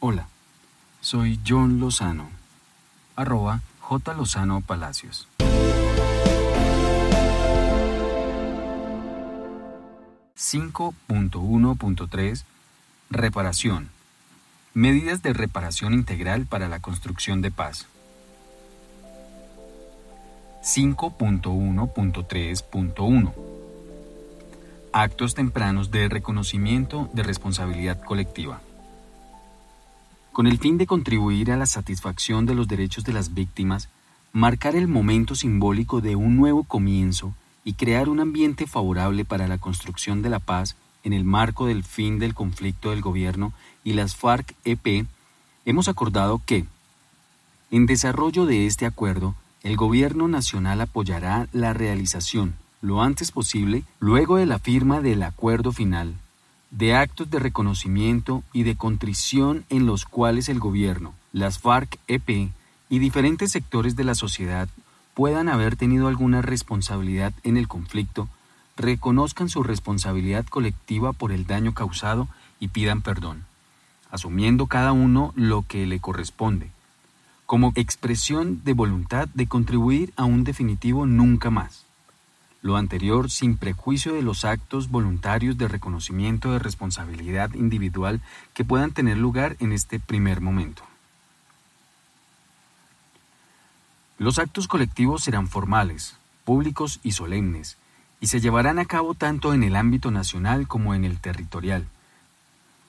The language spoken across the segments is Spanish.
Hola, soy John Lozano, arroba J. Lozano Palacios. ...5.1.3... Reparación. Medidas de reparación integral para la construcción de paz. 5.1.3.1 Actos tempranos de reconocimiento de responsabilidad colectiva. Con el fin de contribuir a la satisfacción de los derechos de las víctimas, marcar el momento simbólico de un nuevo comienzo y crear un ambiente favorable para la construcción de la paz en el marco del fin del conflicto del gobierno y las FARC-EP, hemos acordado que, en desarrollo de este acuerdo, el Gobierno Nacional apoyará la realización, lo antes posible, luego de la firma del acuerdo final, de actos de reconocimiento y de contrición en los cuales el Gobierno, las FARC-EP y diferentes sectores de la sociedad puedan haber tenido alguna responsabilidad en el conflicto, reconozcan su responsabilidad colectiva por el daño causado y pidan perdón, asumiendo cada uno lo que le corresponde, como expresión de voluntad de contribuir a un definitivo nunca más. Lo anterior sin prejuicio de los actos voluntarios de reconocimiento de responsabilidad individual que puedan tener lugar en este primer momento. Los actos colectivos serán formales, públicos y solemnes, y se llevarán a cabo tanto en el ámbito nacional como en el territorial,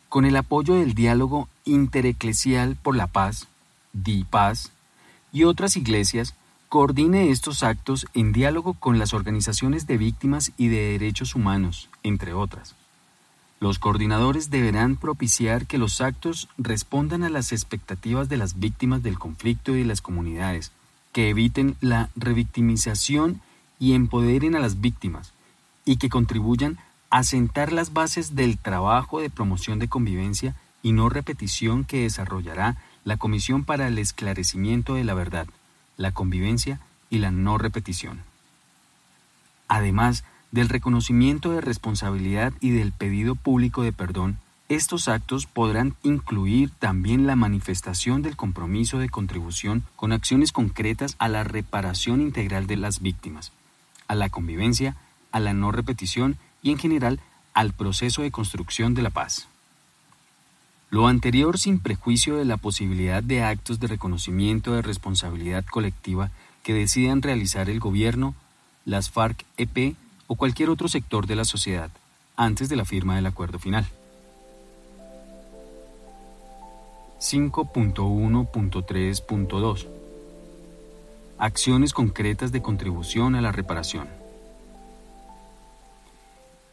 con el apoyo del diálogo intereclesial por la paz, DIPAS, y otras iglesias, coordine estos actos en diálogo con las organizaciones de víctimas y de derechos humanos, entre otras. Los coordinadores deberán propiciar que los actos respondan a las expectativas de las víctimas del conflicto y de las comunidades, que eviten la revictimización y empoderen a las víctimas, y que contribuyan a sentar las bases del trabajo de promoción de convivencia y no repetición que desarrollará la Comisión para el Esclarecimiento de la Verdad, la Convivencia y la No Repetición. Además del reconocimiento de responsabilidad y del pedido público de perdón, estos actos podrán incluir también la manifestación del compromiso de contribución con acciones concretas a la reparación integral de las víctimas, a la convivencia, a la no repetición y en general al proceso de construcción de la paz. Lo anterior sin prejuicio de la posibilidad de actos de reconocimiento de responsabilidad colectiva que decidan realizar el gobierno, las FARC-EP o cualquier otro sector de la sociedad antes de la firma del acuerdo final. 5.1.3.2 Acciones concretas de contribución a la reparación.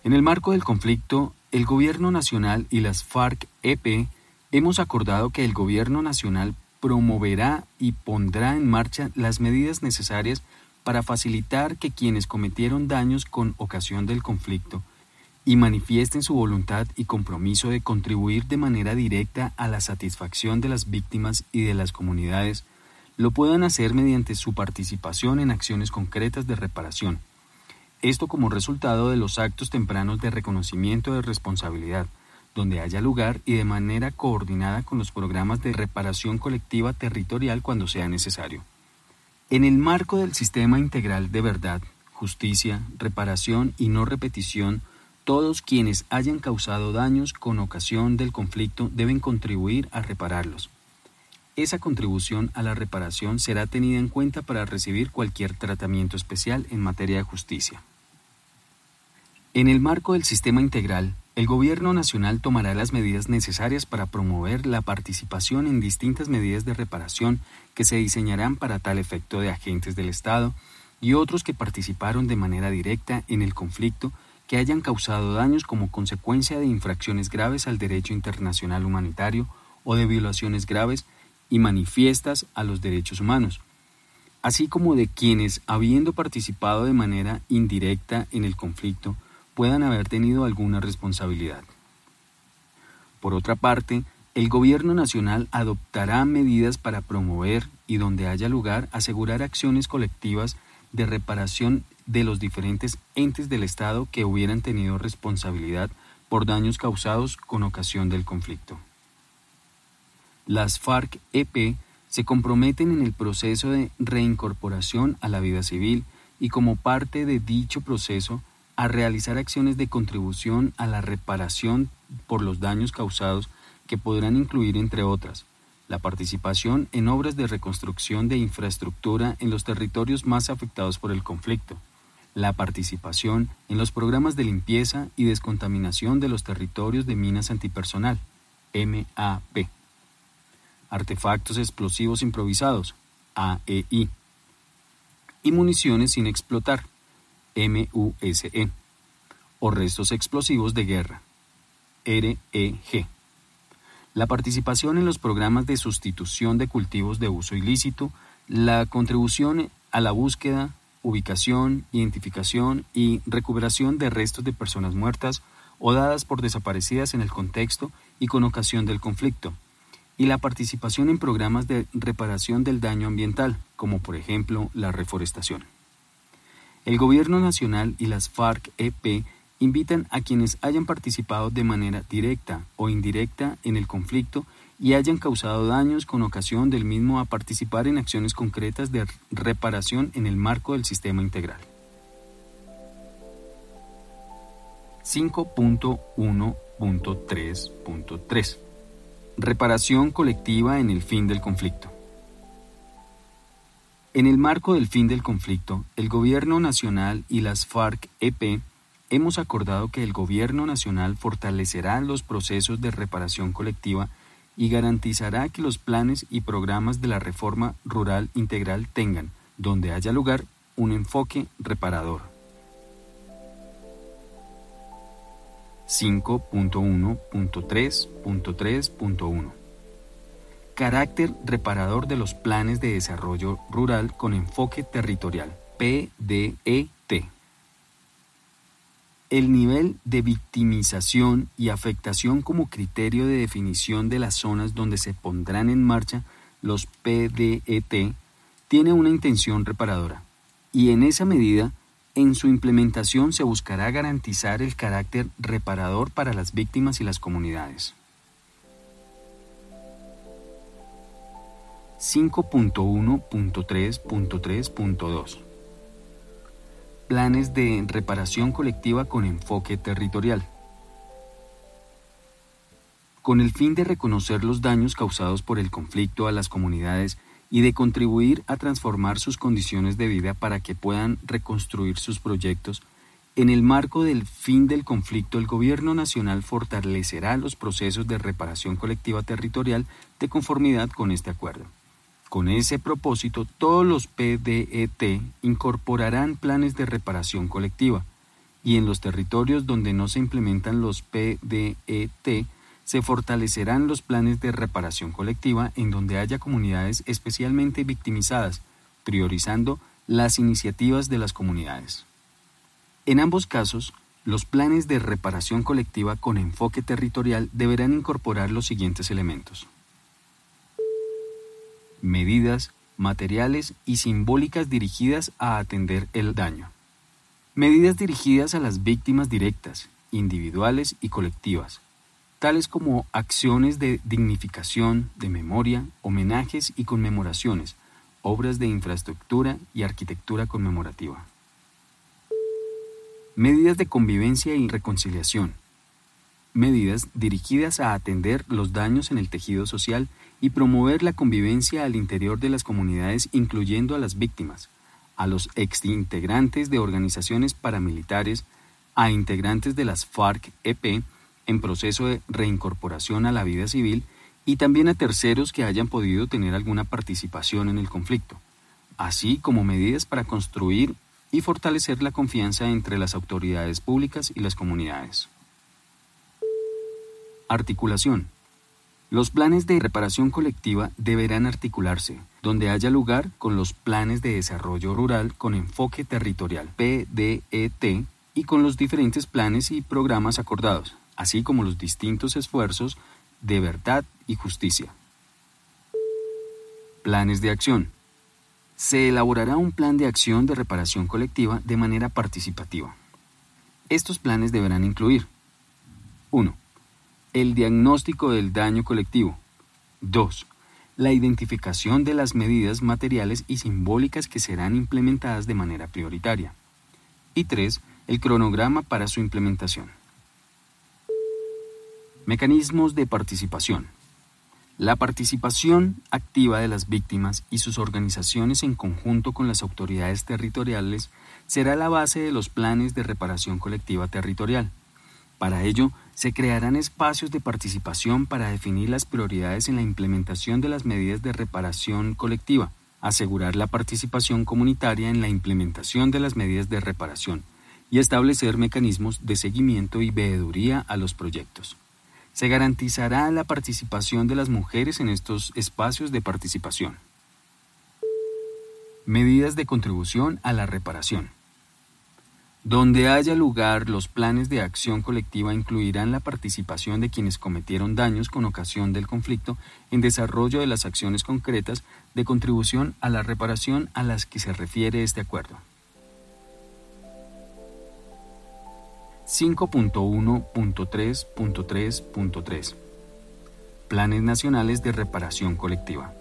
En el marco del conflicto, el Gobierno Nacional y las FARC-EP hemos acordado que el Gobierno Nacional promoverá y pondrá en marcha las medidas necesarias para facilitar que quienes cometieron daños con ocasión del conflicto y manifiesten su voluntad y compromiso de contribuir de manera directa a la satisfacción de las víctimas y de las comunidades, lo puedan hacer mediante su participación en acciones concretas de reparación esto como resultado de los actos tempranos de reconocimiento de responsabilidad, donde haya lugar y de manera coordinada con los programas de reparación colectiva territorial cuando sea necesario. En el marco del sistema integral de verdad, justicia, reparación y no repetición, todos quienes hayan causado daños con ocasión del conflicto deben contribuir a repararlos. Esa contribución a la reparación será tenida en cuenta para recibir cualquier tratamiento especial en materia de justicia. En el marco del sistema integral, el Gobierno Nacional tomará las medidas necesarias para promover la participación en distintas medidas de reparación que se diseñarán para tal efecto de agentes del Estado y otros que participaron de manera directa en el conflicto que hayan causado daños como consecuencia de infracciones graves al derecho internacional humanitario o de violaciones graves y manifiestas a los derechos humanos, así como de quienes, habiendo participado de manera indirecta en el conflicto, puedan haber tenido alguna responsabilidad. Por otra parte, el Gobierno Nacional adoptará medidas para promover y donde haya lugar asegurar acciones colectivas de reparación de los diferentes entes del Estado que hubieran tenido responsabilidad por daños causados con ocasión del conflicto. Las FARC-EP se comprometen en el proceso de reincorporación a la vida civil y como parte de dicho proceso a realizar acciones de contribución a la reparación por los daños causados que podrán incluir, entre otras, la participación en obras de reconstrucción de infraestructura en los territorios más afectados por el conflicto, la participación en los programas de limpieza y descontaminación de los territorios de minas antipersonal, MAP, artefactos explosivos improvisados, AEI, y municiones sin explotar, MUSE, o restos explosivos de guerra, REG. La participación en los programas de sustitución de cultivos de uso ilícito, la contribución a la búsqueda, ubicación, identificación y recuperación de restos de personas muertas o dadas por desaparecidas en el contexto y con ocasión del conflicto, y la participación en programas de reparación del daño ambiental, como por ejemplo la reforestación. El Gobierno Nacional y las FARC-EP invitan a quienes hayan participado de manera directa o indirecta en el conflicto y hayan causado daños con ocasión del mismo a participar en acciones concretas de reparación en el marco del sistema integral. 5.1.3.3 Reparación colectiva en el fin del conflicto. En el marco del fin del conflicto, el Gobierno Nacional y las FARC-EP hemos acordado que el Gobierno Nacional fortalecerá los procesos de reparación colectiva y garantizará que los planes y programas de la reforma rural integral tengan, donde haya lugar, un enfoque reparador. 5.1.3.3.1 Carácter reparador de los planes de desarrollo rural con enfoque territorial, PDET. El nivel de victimización y afectación como criterio de definición de las zonas donde se pondrán en marcha los PDET tiene una intención reparadora y en esa medida en su implementación se buscará garantizar el carácter reparador para las víctimas y las comunidades. 5.1.3.3.2 Planes de reparación colectiva con enfoque territorial. Con el fin de reconocer los daños causados por el conflicto a las comunidades y de contribuir a transformar sus condiciones de vida para que puedan reconstruir sus proyectos, en el marco del fin del conflicto el Gobierno Nacional fortalecerá los procesos de reparación colectiva territorial de conformidad con este acuerdo. Con ese propósito, todos los PDET incorporarán planes de reparación colectiva y en los territorios donde no se implementan los PDET se fortalecerán los planes de reparación colectiva en donde haya comunidades especialmente victimizadas, priorizando las iniciativas de las comunidades. En ambos casos, los planes de reparación colectiva con enfoque territorial deberán incorporar los siguientes elementos. Medidas, materiales y simbólicas dirigidas a atender el daño. Medidas dirigidas a las víctimas directas, individuales y colectivas, tales como acciones de dignificación, de memoria, homenajes y conmemoraciones, obras de infraestructura y arquitectura conmemorativa. Medidas de convivencia y reconciliación. Medidas dirigidas a atender los daños en el tejido social y promover la convivencia al interior de las comunidades incluyendo a las víctimas, a los exintegrantes de organizaciones paramilitares, a integrantes de las FARC-EP en proceso de reincorporación a la vida civil y también a terceros que hayan podido tener alguna participación en el conflicto, así como medidas para construir y fortalecer la confianza entre las autoridades públicas y las comunidades. Articulación. Los planes de reparación colectiva deberán articularse, donde haya lugar, con los planes de desarrollo rural con enfoque territorial PDET y con los diferentes planes y programas acordados, así como los distintos esfuerzos de verdad y justicia. Planes de acción. Se elaborará un plan de acción de reparación colectiva de manera participativa. Estos planes deberán incluir 1. El diagnóstico del daño colectivo. 2. La identificación de las medidas materiales y simbólicas que serán implementadas de manera prioritaria. Y 3. El cronograma para su implementación. Mecanismos de participación. La participación activa de las víctimas y sus organizaciones en conjunto con las autoridades territoriales será la base de los planes de reparación colectiva territorial. Para ello, se crearán espacios de participación para definir las prioridades en la implementación de las medidas de reparación colectiva, asegurar la participación comunitaria en la implementación de las medidas de reparación y establecer mecanismos de seguimiento y veeduría a los proyectos se garantizará la participación de las mujeres en estos espacios de participación. Medidas de contribución a la reparación. Donde haya lugar, los planes de acción colectiva incluirán la participación de quienes cometieron daños con ocasión del conflicto en desarrollo de las acciones concretas de contribución a la reparación a las que se refiere este acuerdo. 5.1.3.3.3 Planes Nacionales de Reparación Colectiva.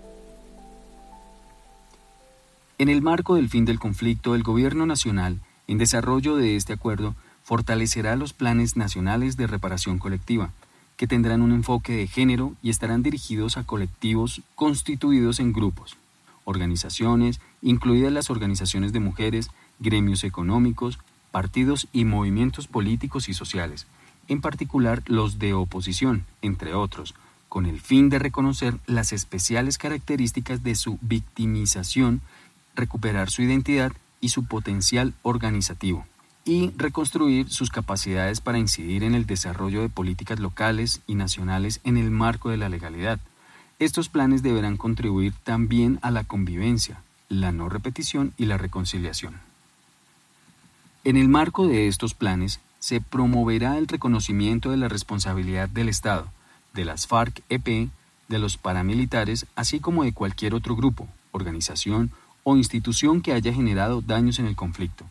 En el marco del fin del conflicto, el Gobierno Nacional, en desarrollo de este acuerdo, fortalecerá los planes nacionales de reparación colectiva, que tendrán un enfoque de género y estarán dirigidos a colectivos constituidos en grupos, organizaciones, incluidas las organizaciones de mujeres, gremios económicos, partidos y movimientos políticos y sociales, en particular los de oposición, entre otros, con el fin de reconocer las especiales características de su victimización, recuperar su identidad y su potencial organizativo, y reconstruir sus capacidades para incidir en el desarrollo de políticas locales y nacionales en el marco de la legalidad. Estos planes deberán contribuir también a la convivencia, la no repetición y la reconciliación. En el marco de estos planes, se promoverá el reconocimiento de la responsabilidad del Estado, de las FARC-EP, de los paramilitares, así como de cualquier otro grupo, organización o institución que haya generado daños en el conflicto.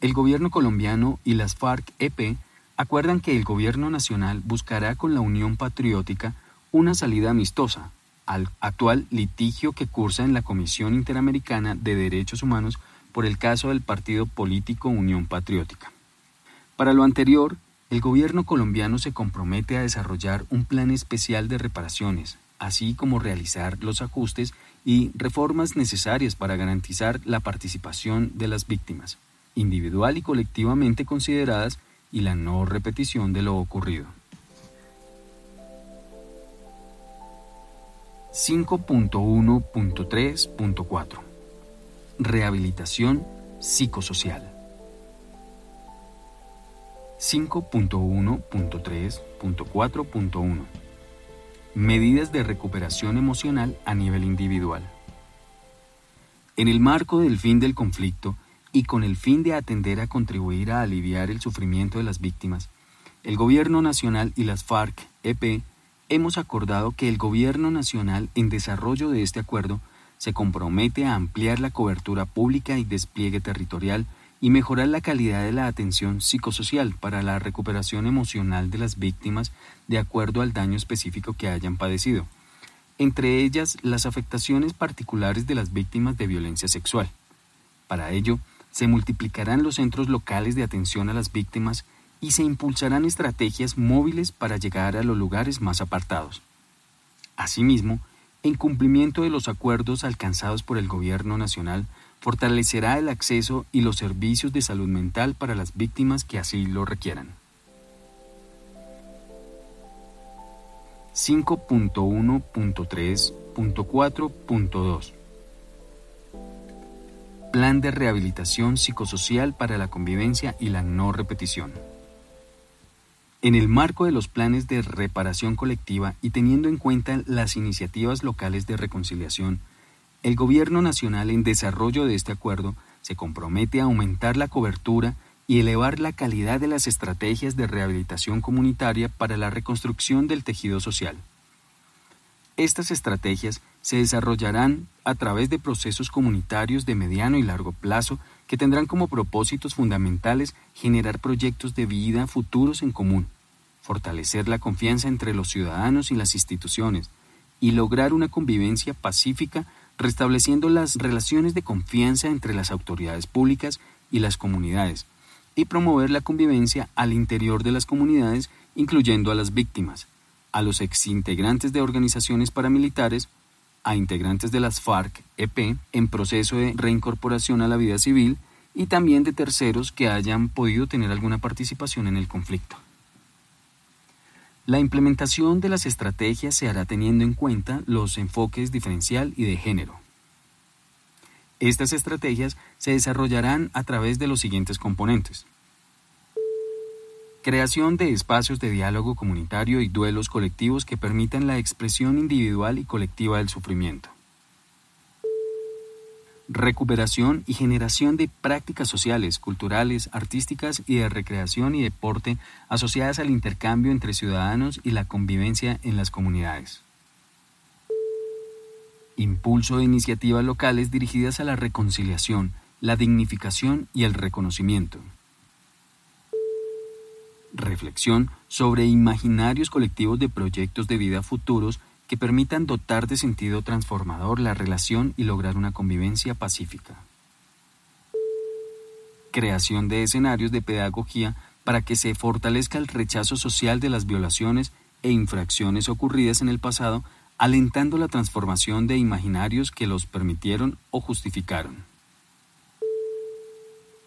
El gobierno colombiano y las FARC-EP acuerdan que el gobierno nacional buscará con la Unión Patriótica una salida amistosa al actual litigio que cursa en la Comisión Interamericana de Derechos Humanos por el caso del partido político Unión Patriótica. Para lo anterior, el gobierno colombiano se compromete a desarrollar un plan especial de reparaciones, así como realizar los ajustes y reformas necesarias para garantizar la participación de las víctimas, individual y colectivamente consideradas, y la no repetición de lo ocurrido. 5.1.3.4 Rehabilitación psicosocial. 5.1.3.4.1 Medidas de recuperación emocional a nivel individual. En el marco del fin del conflicto y con el fin de atender a contribuir a aliviar el sufrimiento de las víctimas, el Gobierno Nacional y las FARC-EP hemos acordado que el Gobierno Nacional en desarrollo de este acuerdo se compromete a ampliar la cobertura pública y despliegue territorial y mejorar la calidad de la atención psicosocial para la recuperación emocional de las víctimas de acuerdo al daño específico que hayan padecido, entre ellas las afectaciones particulares de las víctimas de violencia sexual. Para ello, se multiplicarán los centros locales de atención a las víctimas y se impulsarán estrategias móviles para llegar a los lugares más apartados. Asimismo, en cumplimiento de los acuerdos alcanzados por el Gobierno Nacional, fortalecerá el acceso y los servicios de salud mental para las víctimas que así lo requieran. 5.1.3.4.2 Plan de rehabilitación psicosocial para la convivencia y la no repetición. En el marco de los planes de reparación colectiva y teniendo en cuenta las iniciativas locales de reconciliación, el Gobierno Nacional en desarrollo de este acuerdo se compromete a aumentar la cobertura y elevar la calidad de las estrategias de rehabilitación comunitaria para la reconstrucción del tejido social. Estas estrategias se desarrollarán a través de procesos comunitarios de mediano y largo plazo que tendrán como propósitos fundamentales generar proyectos de vida futuros en común, fortalecer la confianza entre los ciudadanos y las instituciones, y lograr una convivencia pacífica restableciendo las relaciones de confianza entre las autoridades públicas y las comunidades, y promover la convivencia al interior de las comunidades, incluyendo a las víctimas, a los exintegrantes de organizaciones paramilitares, a integrantes de las FARC-EP en proceso de reincorporación a la vida civil y también de terceros que hayan podido tener alguna participación en el conflicto. La implementación de las estrategias se hará teniendo en cuenta los enfoques diferencial y de género. Estas estrategias se desarrollarán a través de los siguientes componentes. Creación de espacios de diálogo comunitario y duelos colectivos que permitan la expresión individual y colectiva del sufrimiento recuperación y generación de prácticas sociales, culturales, artísticas y de recreación y deporte asociadas al intercambio entre ciudadanos y la convivencia en las comunidades. Impulso de iniciativas locales dirigidas a la reconciliación, la dignificación y el reconocimiento. Reflexión sobre imaginarios colectivos de proyectos de vida futuros que permitan dotar de sentido transformador la relación y lograr una convivencia pacífica. Creación de escenarios de pedagogía para que se fortalezca el rechazo social de las violaciones e infracciones ocurridas en el pasado, alentando la transformación de imaginarios que los permitieron o justificaron.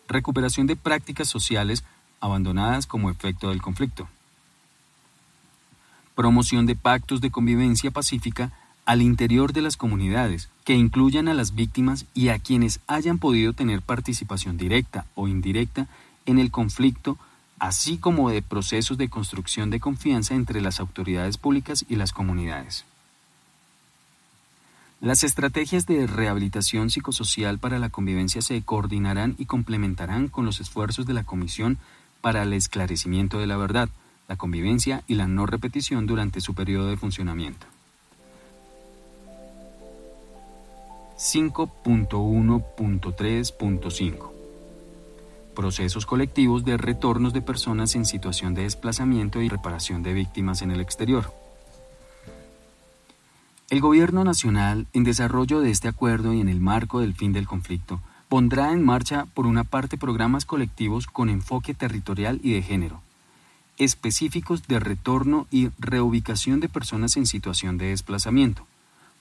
Recuperación de prácticas sociales abandonadas como efecto del conflicto promoción de pactos de convivencia pacífica al interior de las comunidades, que incluyan a las víctimas y a quienes hayan podido tener participación directa o indirecta en el conflicto, así como de procesos de construcción de confianza entre las autoridades públicas y las comunidades. Las estrategias de rehabilitación psicosocial para la convivencia se coordinarán y complementarán con los esfuerzos de la Comisión para el esclarecimiento de la verdad, la convivencia y la no repetición durante su periodo de funcionamiento. 5.1.3.5 Procesos colectivos de retornos de personas en situación de desplazamiento y reparación de víctimas en el exterior. El Gobierno Nacional, en desarrollo de este acuerdo y en el marco del fin del conflicto, pondrá en marcha, por una parte, programas colectivos con enfoque territorial y de género, específicos de retorno y reubicación de personas en situación de desplazamiento.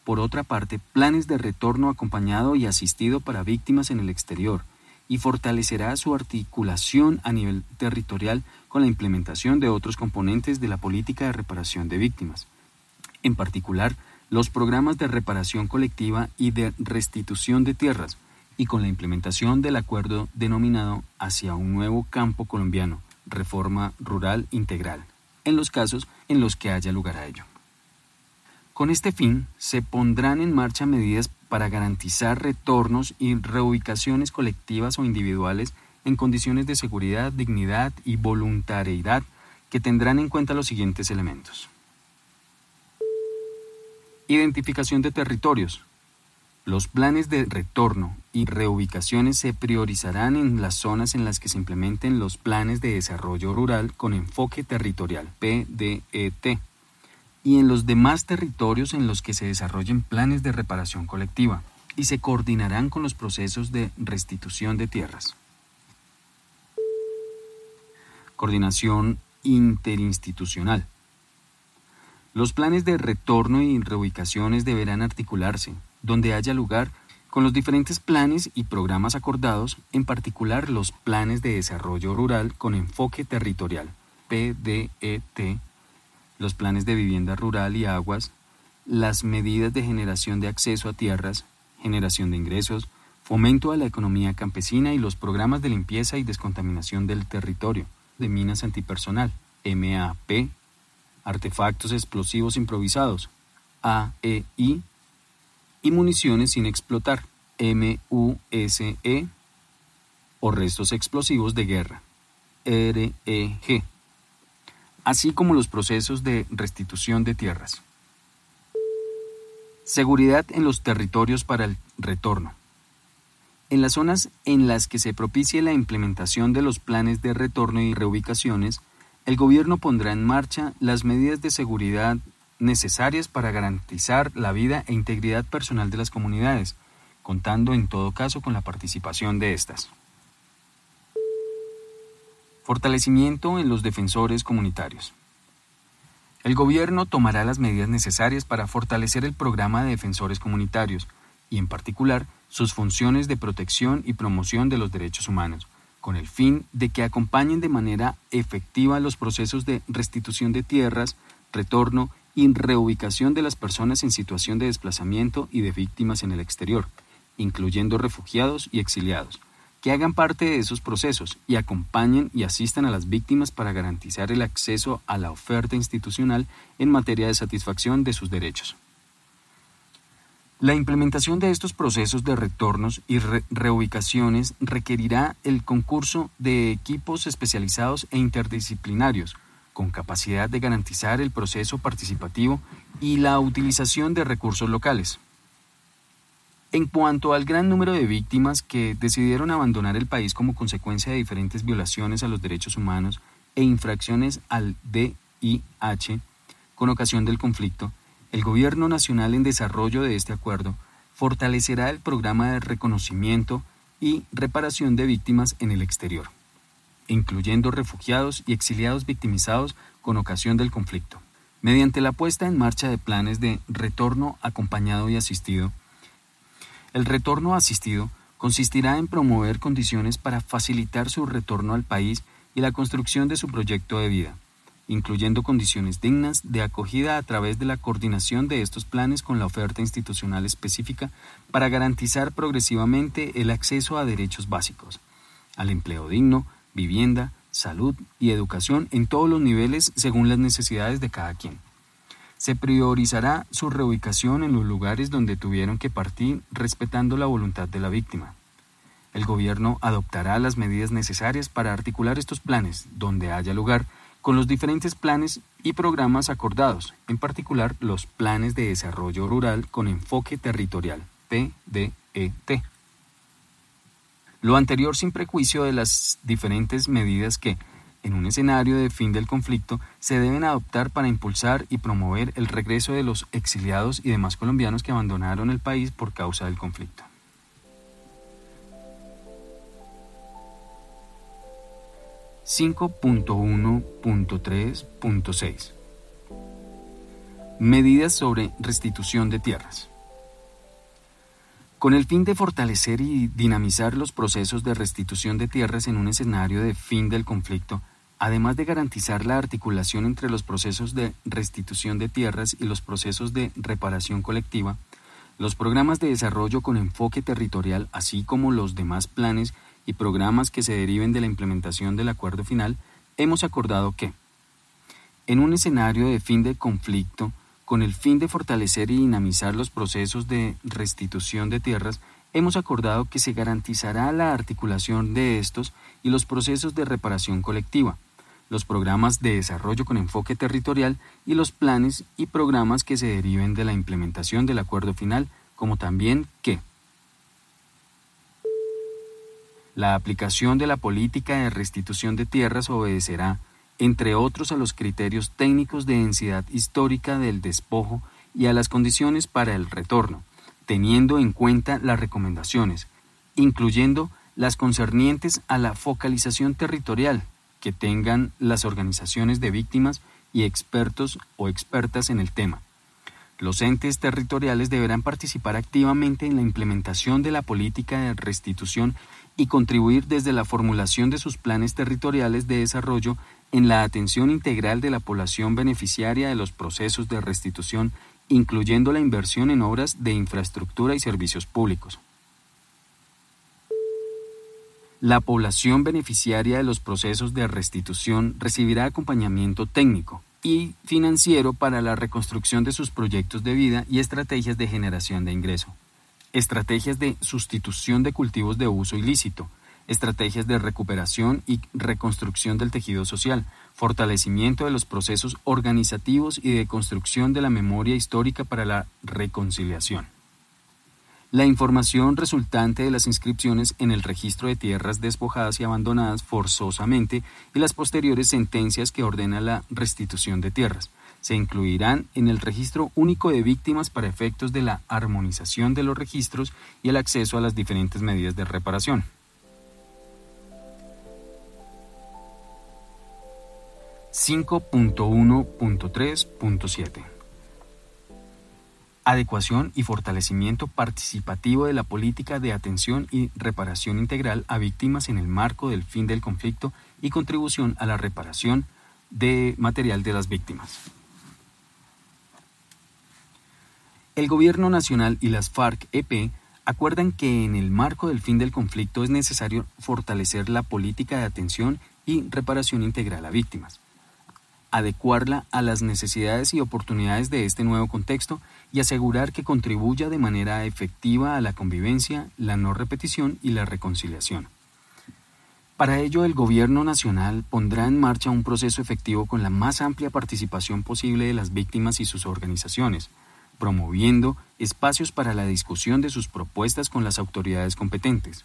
Por otra parte, planes de retorno acompañado y asistido para víctimas en el exterior, y fortalecerá su articulación a nivel territorial con la implementación de otros componentes de la política de reparación de víctimas. En particular, los programas de reparación colectiva y de restitución de tierras, y con la implementación del acuerdo denominado hacia un nuevo campo colombiano, reforma rural integral, en los casos en los que haya lugar a ello. Con este fin, se pondrán en marcha medidas para garantizar retornos y reubicaciones colectivas o individuales en condiciones de seguridad, dignidad y voluntariedad que tendrán en cuenta los siguientes elementos. Identificación de territorios, los planes de retorno y reubicaciones se priorizarán en las zonas en las que se implementen los planes de desarrollo rural con enfoque territorial, PDET, y en los demás territorios en los que se desarrollen planes de reparación colectiva, y se coordinarán con los procesos de restitución de tierras. Coordinación interinstitucional. Los planes de retorno y reubicaciones deberán articularse, donde haya lugar con los diferentes planes y programas acordados, en particular los planes de desarrollo rural con enfoque territorial, PDET, los planes de vivienda rural y aguas, las medidas de generación de acceso a tierras, generación de ingresos, fomento a la economía campesina y los programas de limpieza y descontaminación del territorio, de minas antipersonal, MAP, artefactos explosivos improvisados, AEI, y municiones sin explotar, MUSE, o restos explosivos de guerra, REG, así como los procesos de restitución de tierras. Seguridad en los territorios para el retorno. En las zonas en las que se propicie la implementación de los planes de retorno y reubicaciones, el gobierno pondrá en marcha las medidas de seguridad necesarias para garantizar la vida e integridad personal de las comunidades, contando en todo caso con la participación de estas. Fortalecimiento en los defensores comunitarios. El gobierno tomará las medidas necesarias para fortalecer el programa de defensores comunitarios y, en particular, sus funciones de protección y promoción de los derechos humanos, con el fin de que acompañen de manera efectiva los procesos de restitución de tierras, retorno y reubicación de las personas en situación de desplazamiento y de víctimas en el exterior, incluyendo refugiados y exiliados, que hagan parte de esos procesos y acompañen y asistan a las víctimas para garantizar el acceso a la oferta institucional en materia de satisfacción de sus derechos. La implementación de estos procesos de retornos y reubicaciones requerirá el concurso de equipos especializados e interdisciplinarios, con capacidad de garantizar el proceso participativo y la utilización de recursos locales. En cuanto al gran número de víctimas que decidieron abandonar el país como consecuencia de diferentes violaciones a los derechos humanos e infracciones al DIH con ocasión del conflicto, el Gobierno Nacional en desarrollo de este acuerdo fortalecerá el programa de reconocimiento y reparación de víctimas en el exterior, incluyendo refugiados y exiliados victimizados con ocasión del conflicto, mediante la puesta en marcha de planes de retorno acompañado y asistido. El retorno asistido consistirá en promover condiciones para facilitar su retorno al país y la construcción de su proyecto de vida, incluyendo condiciones dignas de acogida a través de la coordinación de estos planes con la oferta institucional específica para garantizar progresivamente el acceso a derechos básicos, al empleo digno, vivienda, salud y educación en todos los niveles según las necesidades de cada quien. Se priorizará su reubicación en los lugares donde tuvieron que partir respetando la voluntad de la víctima. El gobierno adoptará las medidas necesarias para articular estos planes, donde haya lugar, con los diferentes planes y programas acordados, en particular los planes de desarrollo rural con enfoque territorial, PDET. Lo anterior sin prejuicio de las diferentes medidas que, en un escenario de fin del conflicto, se deben adoptar para impulsar y promover el regreso de los exiliados y demás colombianos que abandonaron el país por causa del conflicto. .1.3.6 Medidas sobre restitución de tierras. Con el fin de fortalecer y dinamizar los procesos de restitución de tierras en un escenario de fin del conflicto, además de garantizar la articulación entre los procesos de restitución de tierras y los procesos de reparación colectiva, los programas de desarrollo con enfoque territorial, así como los demás planes y programas que se deriven de la implementación del acuerdo final, hemos acordado que, en un escenario de fin de conflicto, con el fin de fortalecer y dinamizar los procesos de restitución de tierras, hemos acordado que se garantizará la articulación de estos y los procesos de reparación colectiva, los programas de desarrollo con enfoque territorial y los planes y programas que se deriven de la implementación del acuerdo final, como también que la aplicación de la política de restitución de tierras obedecerá entre otros a los criterios técnicos de densidad histórica del despojo y a las condiciones para el retorno, teniendo en cuenta las recomendaciones, incluyendo las concernientes a la focalización territorial que tengan las organizaciones de víctimas y expertos o expertas en el tema. Los entes territoriales deberán participar activamente en la implementación de la política de restitución y contribuir desde la formulación de sus planes territoriales de desarrollo en la atención integral de la población beneficiaria de los procesos de restitución, incluyendo la inversión en obras de infraestructura y servicios públicos. La población beneficiaria de los procesos de restitución recibirá acompañamiento técnico y financiero para la reconstrucción de sus proyectos de vida y estrategias de generación de ingreso, estrategias de sustitución de cultivos de uso ilícito, estrategias de recuperación y reconstrucción del tejido social, fortalecimiento de los procesos organizativos y de construcción de la memoria histórica para la reconciliación. La información resultante de las inscripciones en el registro de tierras despojadas y abandonadas forzosamente y las posteriores sentencias que ordenan la restitución de tierras, se incluirán en el registro único de víctimas para efectos de la armonización de los registros y el acceso a las diferentes medidas de reparación. (5.1.3.7) adecuación y fortalecimiento participativo de la política de atención y reparación integral a víctimas en el marco del fin del conflicto y contribución a la reparación de material de las víctimas. El Gobierno Nacional y las FARC-EP acuerdan que en el marco del fin del conflicto es necesario fortalecer la política de atención y reparación integral a víctimas adecuarla a las necesidades y oportunidades de este nuevo contexto y asegurar que contribuya de manera efectiva a la convivencia, la no repetición y la reconciliación. Para ello, el Gobierno Nacional pondrá en marcha un proceso efectivo con la más amplia participación posible de las víctimas y sus organizaciones, promoviendo espacios para la discusión de sus propuestas con las autoridades competentes.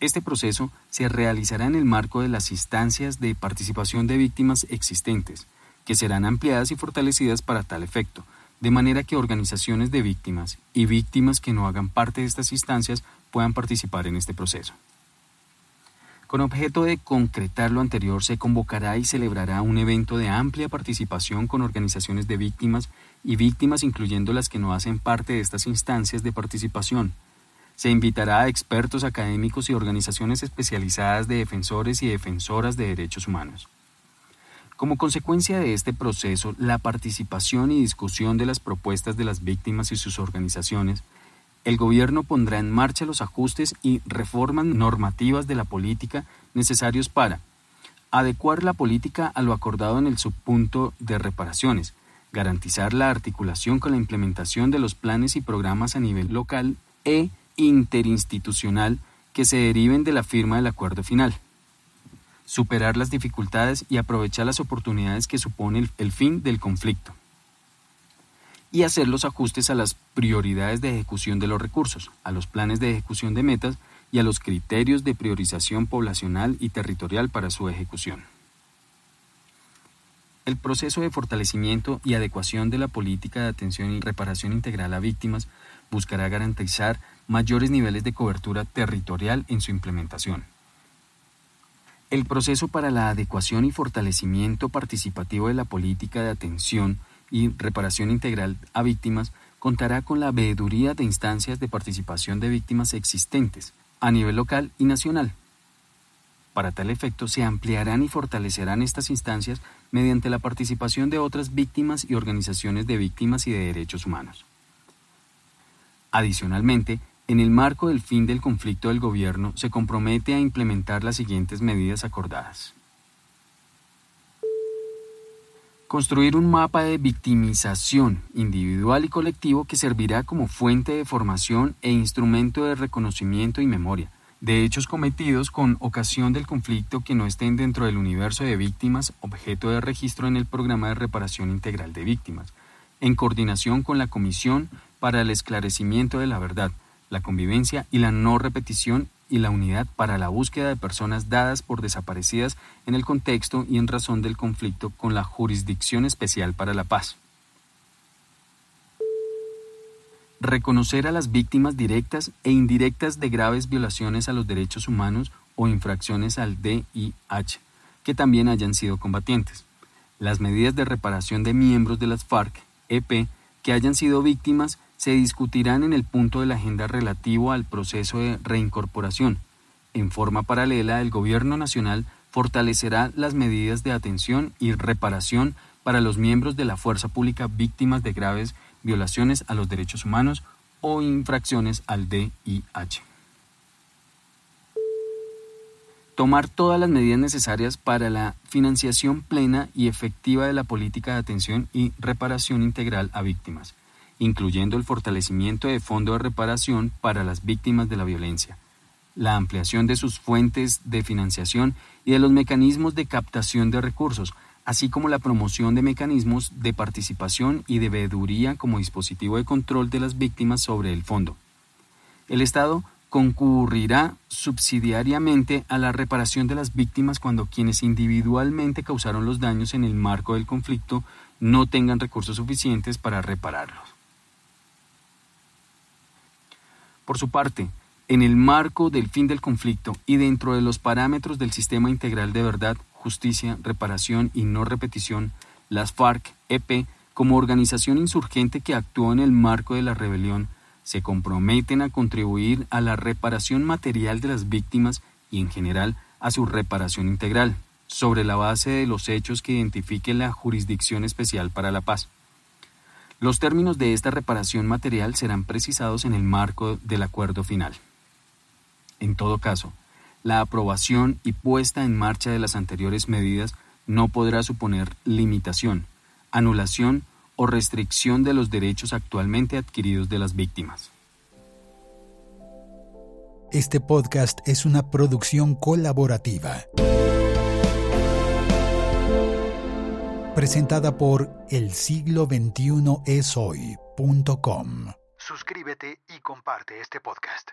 Este proceso se realizará en el marco de las instancias de participación de víctimas existentes, que serán ampliadas y fortalecidas para tal efecto, de manera que organizaciones de víctimas y víctimas que no hagan parte de estas instancias puedan participar en este proceso. Con objeto de concretar lo anterior, se convocará y celebrará un evento de amplia participación con organizaciones de víctimas y víctimas incluyendo las que no hacen parte de estas instancias de participación, se invitará a expertos académicos y organizaciones especializadas de defensores y defensoras de derechos humanos. Como consecuencia de este proceso, la participación y discusión de las propuestas de las víctimas y sus organizaciones, el Gobierno pondrá en marcha los ajustes y reformas normativas de la política necesarios para adecuar la política a lo acordado en el subpunto de reparaciones, garantizar la articulación con la implementación de los planes y programas a nivel local e interinstitucional que se deriven de la firma del acuerdo final. Superar las dificultades y aprovechar las oportunidades que supone el, fin del conflicto. Y hacer los ajustes a las prioridades de ejecución de los recursos, a los planes de ejecución de metas y a los criterios de priorización poblacional y territorial para su ejecución. El proceso de fortalecimiento y adecuación de la política de atención y reparación integral a víctimas buscará garantizar mayores niveles de cobertura territorial en su implementación. El proceso para la adecuación y fortalecimiento participativo de la política de atención y reparación integral a víctimas contará con la veeduría de instancias de participación de víctimas existentes a nivel local y nacional. Para tal efecto, se ampliarán y fortalecerán estas instancias mediante la participación de otras víctimas y organizaciones de víctimas y de derechos humanos. Adicionalmente, en el marco del fin del conflicto del gobierno se compromete a implementar las siguientes medidas acordadas. Construir un mapa de victimización individual y colectivo que servirá como fuente de formación e instrumento de reconocimiento y memoria de hechos cometidos con ocasión del conflicto que no estén dentro del universo de víctimas objeto de registro en el programa de reparación integral de víctimas, en coordinación con la Comisión para el esclarecimiento de la verdad, la convivencia y la no repetición y la unidad para la búsqueda de personas dadas por desaparecidas en el contexto y en razón del conflicto con la Jurisdicción Especial para la Paz. Reconocer a las víctimas directas e indirectas de graves violaciones a los derechos humanos o infracciones al DIH, que también hayan sido combatientes. Las medidas de reparación de miembros de las FARC, EP, que hayan sido víctimas se discutirán en el punto de la agenda relativo al proceso de reincorporación. En forma paralela, el Gobierno Nacional fortalecerá las medidas de atención y reparación para los miembros de la fuerza pública víctimas de graves violaciones a los derechos humanos o infracciones al DIH. Tomar todas las medidas necesarias para la financiación plena y efectiva de la política de atención y reparación integral a víctimas incluyendo el fortalecimiento de fondo de reparación para las víctimas de la violencia, la ampliación de sus fuentes de financiación y de los mecanismos de captación de recursos, así como la promoción de mecanismos de participación y de veeduría como dispositivo de control de las víctimas sobre el fondo. El Estado concurrirá subsidiariamente a la reparación de las víctimas cuando quienes individualmente causaron los daños en el marco del conflicto no tengan recursos suficientes para repararlos. Por su parte, en el marco del fin del conflicto y dentro de los parámetros del sistema integral de verdad, justicia, reparación y no repetición, las FARC-EP, como organización insurgente que actuó en el marco de la rebelión, se comprometen a contribuir a la reparación material de las víctimas y en general a su reparación integral, sobre la base de los hechos que identifique la Jurisdicción Especial para la Paz. Los términos de esta reparación material serán precisados en el marco del acuerdo final. En todo caso, la aprobación y puesta en marcha de las anteriores medidas no podrá suponer limitación, anulación o restricción de los derechos actualmente adquiridos de las víctimas. Este podcast es una producción colaborativa. Presentada por el siglo 21 es hoy.com. Suscríbete y comparte este podcast.